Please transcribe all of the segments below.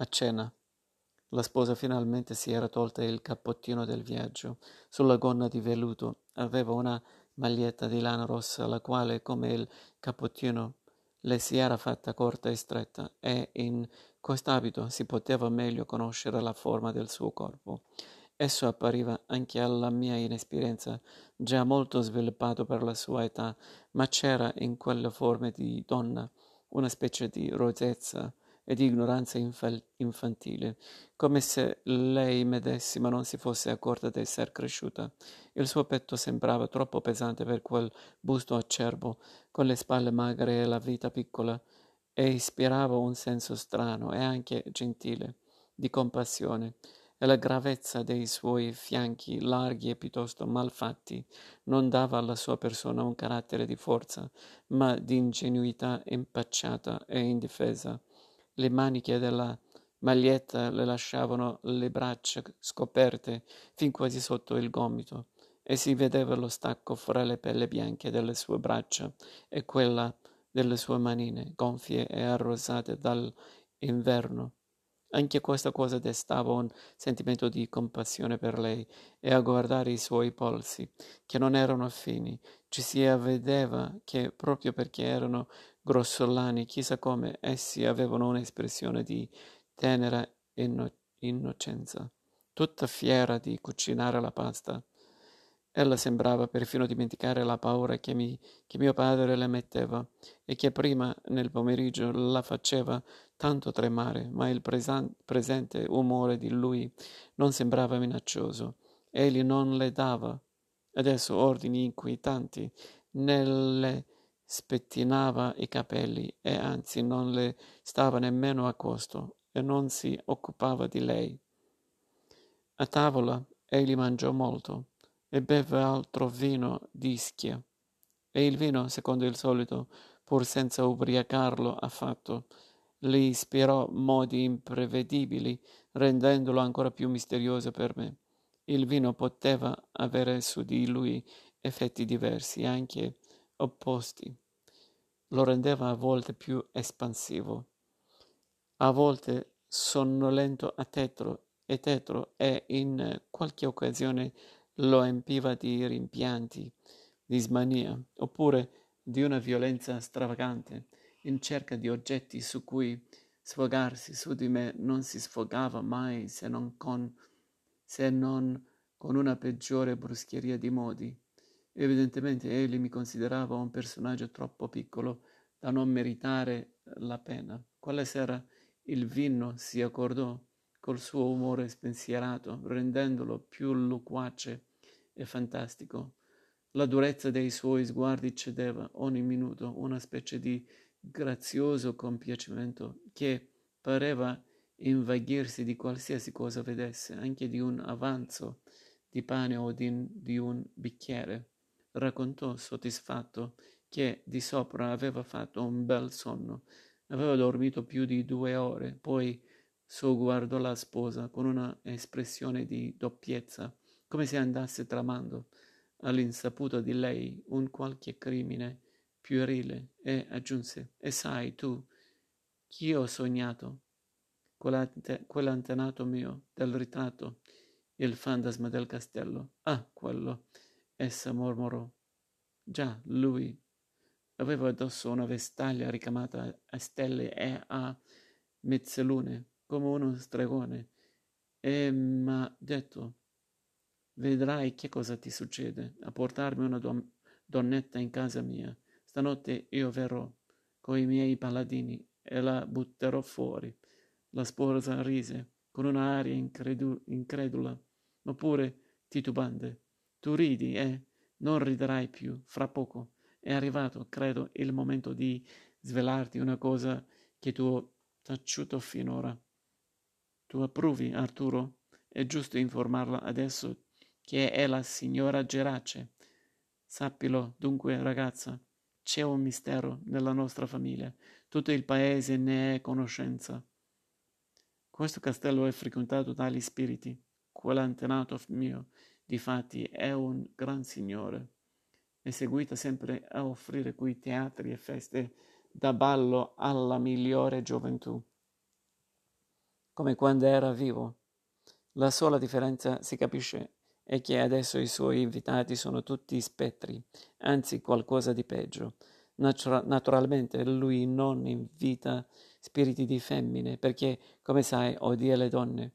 A cena. La sposa finalmente si era tolta il cappottino del viaggio. Sulla gonna di velluto aveva una maglietta di lana rossa, la quale, come il cappottino, le si era fatta corta e stretta, e in quest'abito si poteva meglio conoscere la forma del suo corpo. Esso appariva anche alla mia inesperienza già molto sviluppato per la sua età, ma c'era in quelle forme di donna una specie di rozezza e di ignoranza infal- infantile, come se lei medesima non si fosse accorta d'esser cresciuta. Il suo petto sembrava troppo pesante per quel busto acerbo, con le spalle magre e la vita piccola, e ispirava un senso strano e anche gentile, di compassione e la gravezza dei suoi fianchi larghi e piuttosto malfatti non dava alla sua persona un carattere di forza, ma di ingenuità impacciata e indifesa. Le maniche della maglietta le lasciavano le braccia scoperte fin quasi sotto il gomito e si vedeva lo stacco fra le pelle bianche delle sue braccia e quella delle sue manine, gonfie e arrosate dall'inverno. Anche questa cosa destava un sentimento di compassione per lei e a guardare i suoi polsi, che non erano fini, ci si avvedeva che proprio perché erano grossolani, chissà come essi avevano un'espressione di tenera inno- innocenza. Tutta fiera di cucinare la pasta, Ella sembrava perfino dimenticare la paura che, mi, che, mio padre le metteva e che prima nel pomeriggio la faceva tanto tremare, ma il presan- presente umore di lui non sembrava minaccioso. Egli non le dava adesso ordini inquietanti, né le spettinava i capelli e anzi non le stava nemmeno a costo e non si occupava di lei. A tavola egli mangiò molto e beve altro vino d'ischia. E il vino, secondo il solito, pur senza ubriacarlo affatto, le ispirò modi imprevedibili, rendendolo ancora più misterioso per me. Il vino poteva avere su di lui effetti diversi, anche opposti. Lo rendeva a volte più espansivo, a volte sonnolento a tetro e tetro e in qualche occasione lo empiva di rimpianti, di smania, oppure di una violenza stravagante, in cerca di oggetti su cui sfogarsi su di me non si sfogava mai se non con, se non con una peggiore bruscheria di modi. Evidentemente egli mi considerava un personaggio troppo piccolo da non meritare la pena. Quella sera il vino si accordò col suo umore spensierato, rendendolo più loquace e fantastico. La durezza dei suoi sguardi cedeva ogni minuto una specie di grazioso compiacimento che pareva invaghirsi di qualsiasi cosa vedesse, anche di un avanzo di pane o di, di un bicchiere. Raccontò soddisfatto che di sopra aveva fatto un bel sonno, aveva dormito più di due ore, poi sogguardò la sposa con una espressione di doppiezza come se andasse tramando all'insaputa di lei un qualche crimine puerile e aggiunse e sai tu chi ho sognato? Quell'ante- quell'antenato mio del ritratto il fantasma del castello. Ah quello essa mormorò già lui aveva addosso una vestaglia ricamata a stelle e a mezzalune come uno stregone e m'ha detto Vedrai che cosa ti succede a portarmi una don- donnetta in casa mia. Stanotte io verrò coi miei paladini e la butterò fuori. La sposa rise con un'aria incredu- incredula, ma pure titubante. Tu ridi e non riderai più, fra poco. È arrivato, credo, il momento di svelarti una cosa che tu ho taciuto finora. Tu approvi, Arturo? È giusto informarla adesso che è la signora Gerace. Sappilo, dunque, ragazza, c'è un mistero nella nostra famiglia. Tutto il paese ne è conoscenza. Questo castello è frequentato dagli spiriti. Quell'antenato mio, difatti, è un gran signore. È seguita sempre a offrire qui teatri e feste da ballo alla migliore gioventù. come quando era vivo. La sola differenza si capisce è che adesso i suoi invitati sono tutti spettri, anzi qualcosa di peggio. Natura- naturalmente lui non invita spiriti di femmine perché, come sai, odia le donne.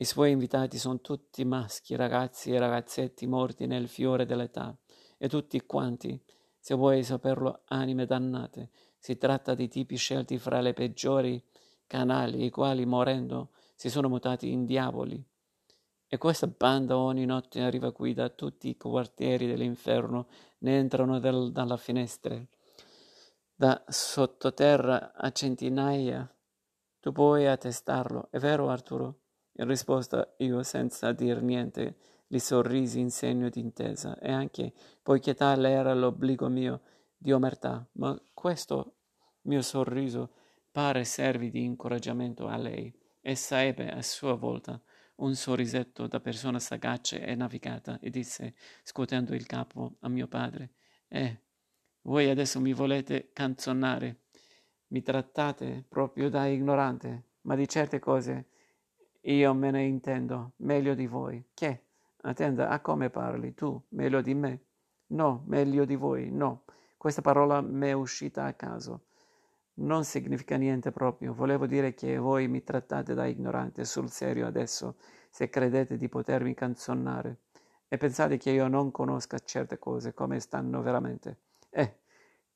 I suoi invitati sono tutti maschi, ragazzi e ragazzetti morti nel fiore dell'età, e tutti quanti, se vuoi saperlo, anime dannate. Si tratta di tipi scelti fra le peggiori canali, i quali, morendo, si sono mutati in diavoli. E questa banda ogni notte arriva qui da tutti i quartieri dell'inferno, ne entrano del, dalla finestra, da sottoterra a centinaia. Tu puoi attestarlo, è vero Arturo? In risposta io, senza dir niente, gli sorrisi in segno d'intesa, e anche, poiché tale era l'obbligo mio, di omertà, ma questo mio sorriso pare servi di incoraggiamento a lei. Essa ebbe a sua volta un sorrisetto da persona sagace e navigata e disse, scuotendo il capo a mio padre, Eh, voi adesso mi volete canzonare, mi trattate proprio da ignorante, ma di certe cose io me ne intendo meglio di voi. Che? Attenda, a come parli tu? Meglio di me? No, meglio di voi, no. Questa parola mi è uscita a caso non significa niente proprio. Volevo dire che voi mi trattate da ignorante sul serio adesso, se credete di potermi canzonare e pensate che io non conosca certe cose come stanno veramente. Eh,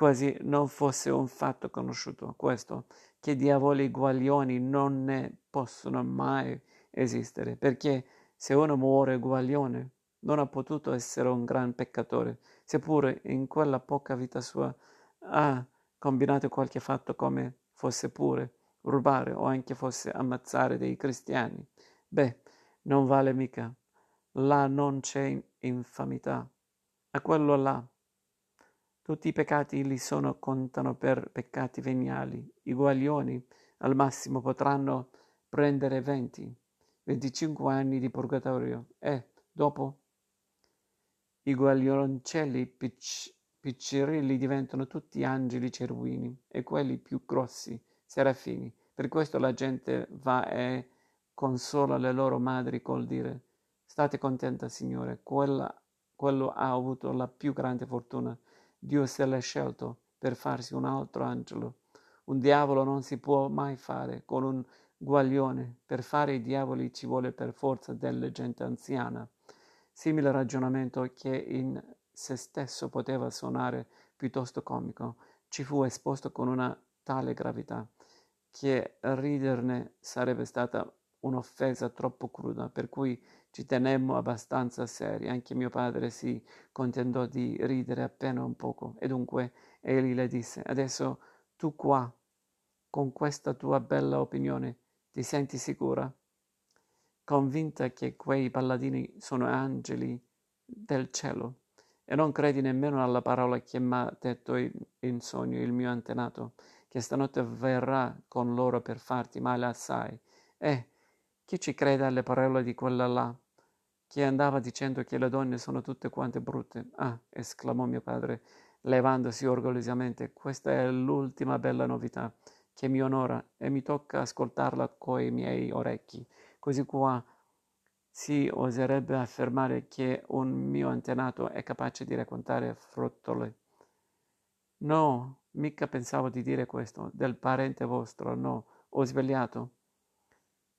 quasi non fosse un fatto conosciuto questo, che diavoli guaglioni non ne possono mai esistere, perché se uno muore guaglione non ha potuto essere un gran peccatore, seppure in quella poca vita sua ha combinato qualche fatto come fosse pure rubare o anche fosse ammazzare dei cristiani. Beh, non vale mica. Là non c'è infamità. A quello là. Tutti i peccati li sono contano per peccati veniali. I guaglioni al massimo potranno prendere 20, 25 anni di purgatorio e dopo i guaglioncelli picc- piccirilli diventano tutti angeli cherubini e quelli più grossi serafini. Per questo la gente va e consola le loro madri col dire state contenta signore, Quella, quello ha avuto la più grande fortuna. Dio se l'ha scelto per farsi un altro angelo. Un diavolo non si può mai fare con un guaglione. Per fare i diavoli ci vuole per forza della gente anziana. Simile ragionamento che in se stesso poteva suonare piuttosto comico, ci fu esposto con una tale gravità che riderne sarebbe stata un'offesa troppo cruda, per cui ci tenemmo abbastanza seri. Anche mio padre si contentò di ridere appena un poco, e dunque egli le disse: Adesso tu qua, con questa tua bella opinione, ti senti sicura? Convinta che quei palladini sono angeli del cielo? E non credi nemmeno alla parola che m'ha detto in sogno il mio antenato, che stanotte verrà con loro per farti male assai. Eh, chi ci crede alle parole di quella là, che andava dicendo che le donne sono tutte quante brutte? Ah, esclamò mio padre, levandosi orgogliosamente, questa è l'ultima bella novità che mi onora e mi tocca ascoltarla coi miei orecchi. Così qua si oserebbe affermare che un mio antenato è capace di raccontare frottole. No, mica pensavo di dire questo, del parente vostro, no, ho svegliato.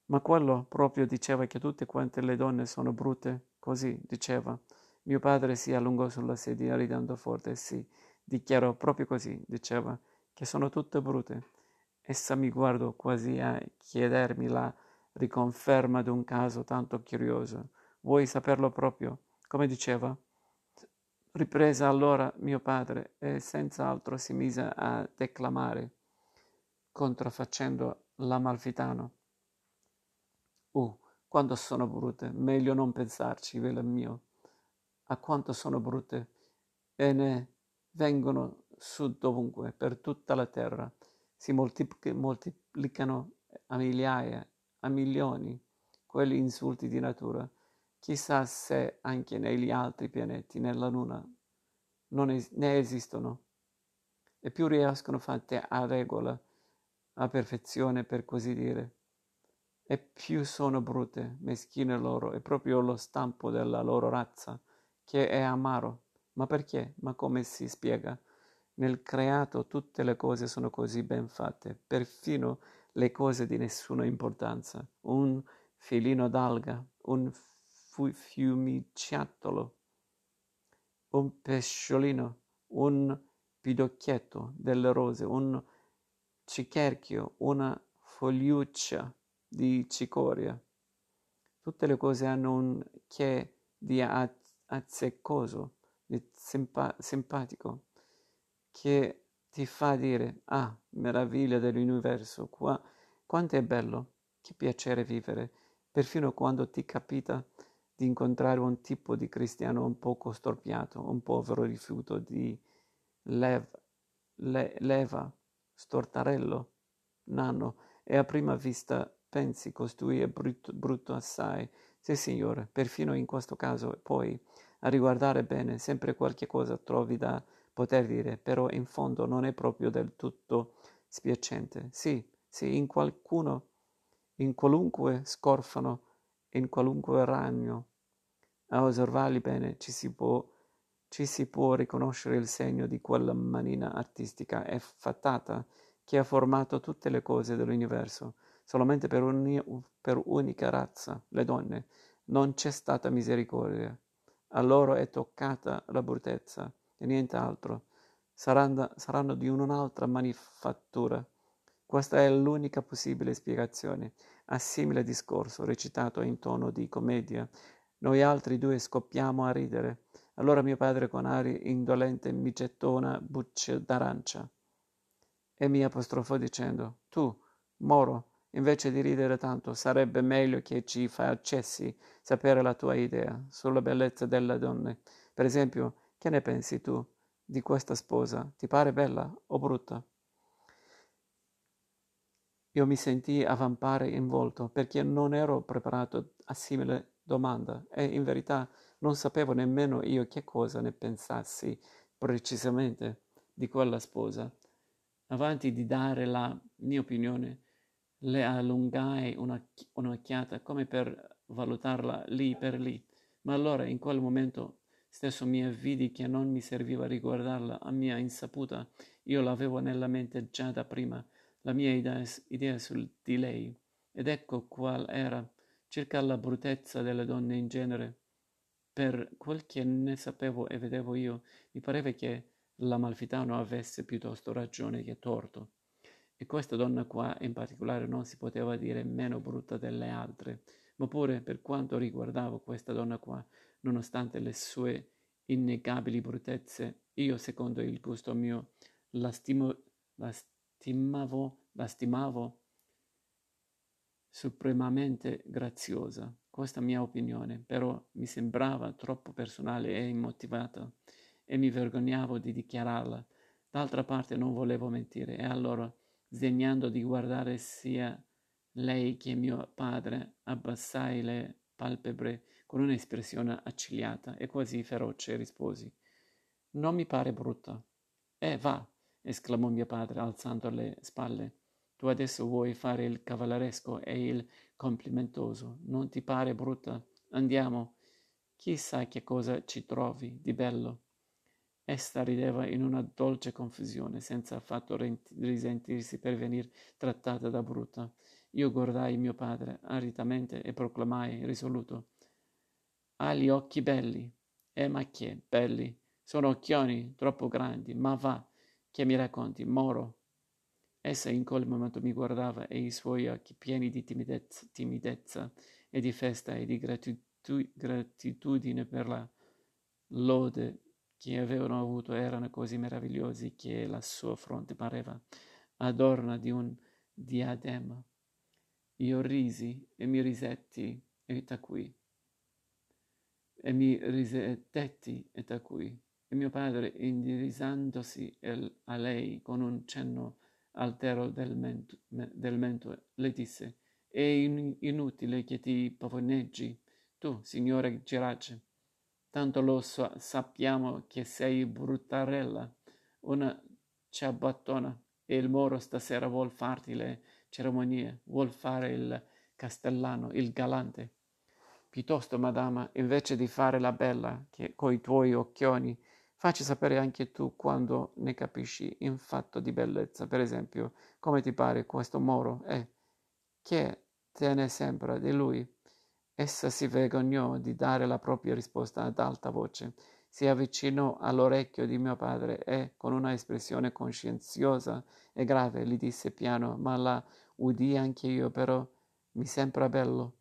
Ma quello proprio diceva che tutte quante le donne sono brutte, così diceva. Mio padre si allungò sulla sedia ridendo forte, sì, dichiarò proprio così, diceva, che sono tutte brutte. Essa mi guardò quasi a chiedermi la riconferma d'un caso tanto curioso. Vuoi saperlo proprio? Come diceva? Riprese allora mio padre e senza altro si mise a declamare, contraffacendo l'amalfitano. Uh, quanto sono brutte, meglio non pensarci, velo mio, a quanto sono brutte, e ne vengono su dovunque, per tutta la terra, si moltiplicano a migliaia a milioni quegli insulti di natura. Chissà se anche negli altri pianeti, nella Luna, non es- ne esistono. E più riescono fatte a regola, a perfezione per così dire. E più sono brutte, meschine loro, è proprio lo stampo della loro razza, che è amaro. Ma perché? Ma come si spiega? Nel creato tutte le cose sono così ben fatte, perfino le cose di nessuna importanza. Un filino d'alga, un fiumiciattolo, un pesciolino, un pidocchietto delle rose, un cicherchio, una fogliuccia di cicoria. Tutte le cose hanno un che di azzeccoso, di simpa- simpatico, che ti fa dire, ah, meraviglia dell'universo, qua, quanto è bello, che piacere vivere, perfino quando ti capita di incontrare un tipo di cristiano un poco storpiato, un povero rifiuto di lev, le, leva, stortarello, nano, e a prima vista pensi costui è brutto, brutto assai. Sì, signore, perfino in questo caso, poi, a riguardare bene, sempre qualche cosa trovi da poter dire, però in fondo non è proprio del tutto spiacente. Sì, sì, in qualcuno, in qualunque scorfano, in qualunque ragno, a osservarli bene ci si può ci si può riconoscere il segno di quella manina artistica e fattata che ha formato tutte le cose dell'universo, solamente per, un, per unica razza, le donne. Non c'è stata misericordia. A loro è toccata la bruttezza e nient'altro. Saranno, saranno di un'altra manifattura. Questa è l'unica possibile spiegazione. A simile discorso, recitato in tono di commedia, noi altri due scoppiamo a ridere. Allora mio padre con aria indolente mi gettò una buccia d'arancia e mi apostrofò dicendo Tu, Moro, invece di ridere tanto, sarebbe meglio che ci facessi sapere la tua idea sulla bellezza delle donne. Per esempio, che ne pensi tu di questa sposa? Ti pare bella o brutta? Io mi sentii avvampare in volto perché non ero preparato a simile domanda e in verità non sapevo nemmeno io che cosa ne pensassi precisamente di quella sposa. Avanti di dare la mia opinione, le allungai una, un'occhiata come per valutarla lì per lì, ma allora in quel momento stesso mi avvidi che non mi serviva riguardarla a mia insaputa, io l'avevo nella mente già da prima, la mia idea, idea su di lei, ed ecco qual era, circa la bruttezza delle donne in genere, per quel che ne sapevo e vedevo io, mi pareva che l'Amalfitano avesse piuttosto ragione che torto. E questa donna qua in particolare non si poteva dire meno brutta delle altre, ma pure per quanto riguardavo questa donna qua, nonostante le sue innegabili bruttezze, io secondo il gusto mio la, stimo, la stimavo, la stimavo supremamente graziosa. Questa mia opinione, però, mi sembrava troppo personale e immotivata e mi vergognavo di dichiararla. D'altra parte non volevo mentire e allora, sdegnando di guardare sia lei che mio padre, abbassai le palpebre con un'espressione accigliata e quasi feroce risposi Non mi pare brutta. Eh, va, esclamò mio padre alzando le spalle. Tu adesso vuoi fare il cavalleresco e il complimentoso. Non ti pare brutta? Andiamo. Chissà che cosa ci trovi di bello. Esta rideva in una dolce confusione, senza affatto risentirsi per venir trattata da brutta. Io guardai mio padre aritamente e proclamai risoluto. Ha gli occhi belli. Eh, ma che belli? Sono occhioni troppo grandi, ma va, che mi racconti, Moro, Essa in quel momento mi guardava e i suoi occhi pieni di timidezza, timidezza e di festa e di gratitu- gratitudine per la lode che avevano avuto erano così meravigliosi che la sua fronte pareva adorna di un diadema. Io risi e mi risetti e tacui. E mi risetti e tacui. E mio padre, indirizzandosi a lei con un cenno altero del mento, del mento, le disse, è in, inutile che ti pavoneggi, tu, signore Gerace, tanto lo so, sappiamo che sei bruttarella, una ciabattona, e il moro stasera vuol farti le cerimonie, vuol fare il castellano, il galante. Piuttosto, madama, invece di fare la bella che, coi tuoi occhioni, facci sapere anche tu quando ne capisci in fatto di bellezza. Per esempio, come ti pare questo moro? Eh, che te ne sembra di lui? Essa si vergognò di dare la propria risposta ad alta voce, si avvicinò all'orecchio di mio padre e, con una espressione coscienziosa e grave, gli disse piano, ma la udì anche io, però mi sembra bello.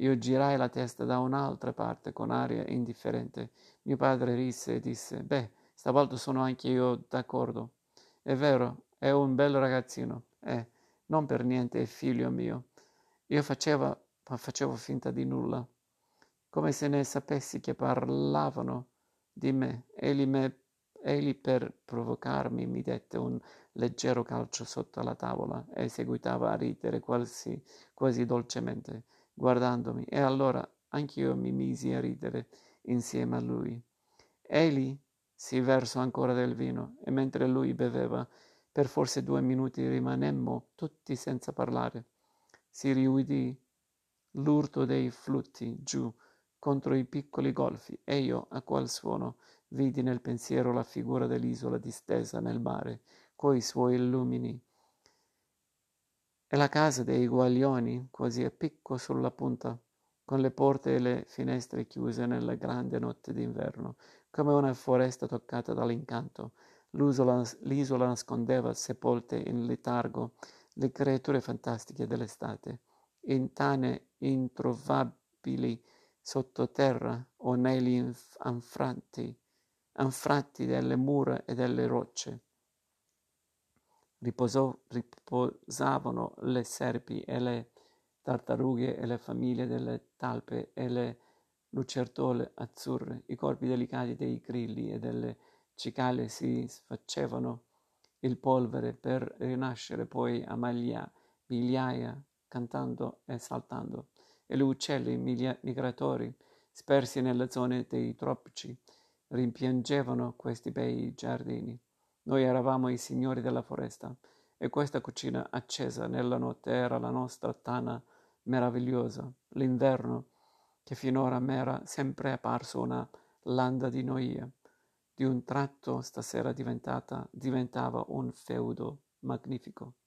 Io girai la testa da un'altra parte con aria indifferente. Mio padre rise e disse: Beh, stavolta sono anche io d'accordo. È vero, è un bel ragazzino. Eh, non per niente è figlio mio. Io faceva, facevo finta di nulla, come se ne sapessi che parlavano di me. Egli, me, egli per provocarmi mi dette un leggero calcio sotto la tavola e seguitava a ridere quasi, quasi dolcemente guardandomi, e allora anch'io mi misi a ridere insieme a lui. Egli si versò ancora del vino, e mentre lui beveva, per forse due minuti rimanemmo tutti senza parlare. Si riudì l'urto dei flutti giù contro i piccoli golfi, e io, a qual suono, vidi nel pensiero la figura dell'isola distesa nel mare, coi suoi lumini e la casa dei guaglioni, quasi a picco sulla punta, con le porte e le finestre chiuse nella grande notte d'inverno, come una foresta toccata dall'incanto. L'isola, l'isola nascondeva, sepolte in letargo, le creature fantastiche dell'estate, in tane introvabili sottoterra o negli anfratti, anfratti delle mura e delle rocce. Riposò, riposavano le serpi e le tartarughe e le famiglie delle talpe e le lucertole azzurre, i corpi delicati dei grilli e delle cicale si sfacevano il polvere per rinascere poi a maglia, migliaia cantando e saltando, e gli uccelli migratori spersi nelle zone dei tropici rimpiangevano questi bei giardini. Noi eravamo i signori della foresta e questa cucina accesa nella notte era la nostra tana meravigliosa, l'inverno che finora m'era sempre apparso una landa di noia. Di un tratto stasera diventava un feudo magnifico.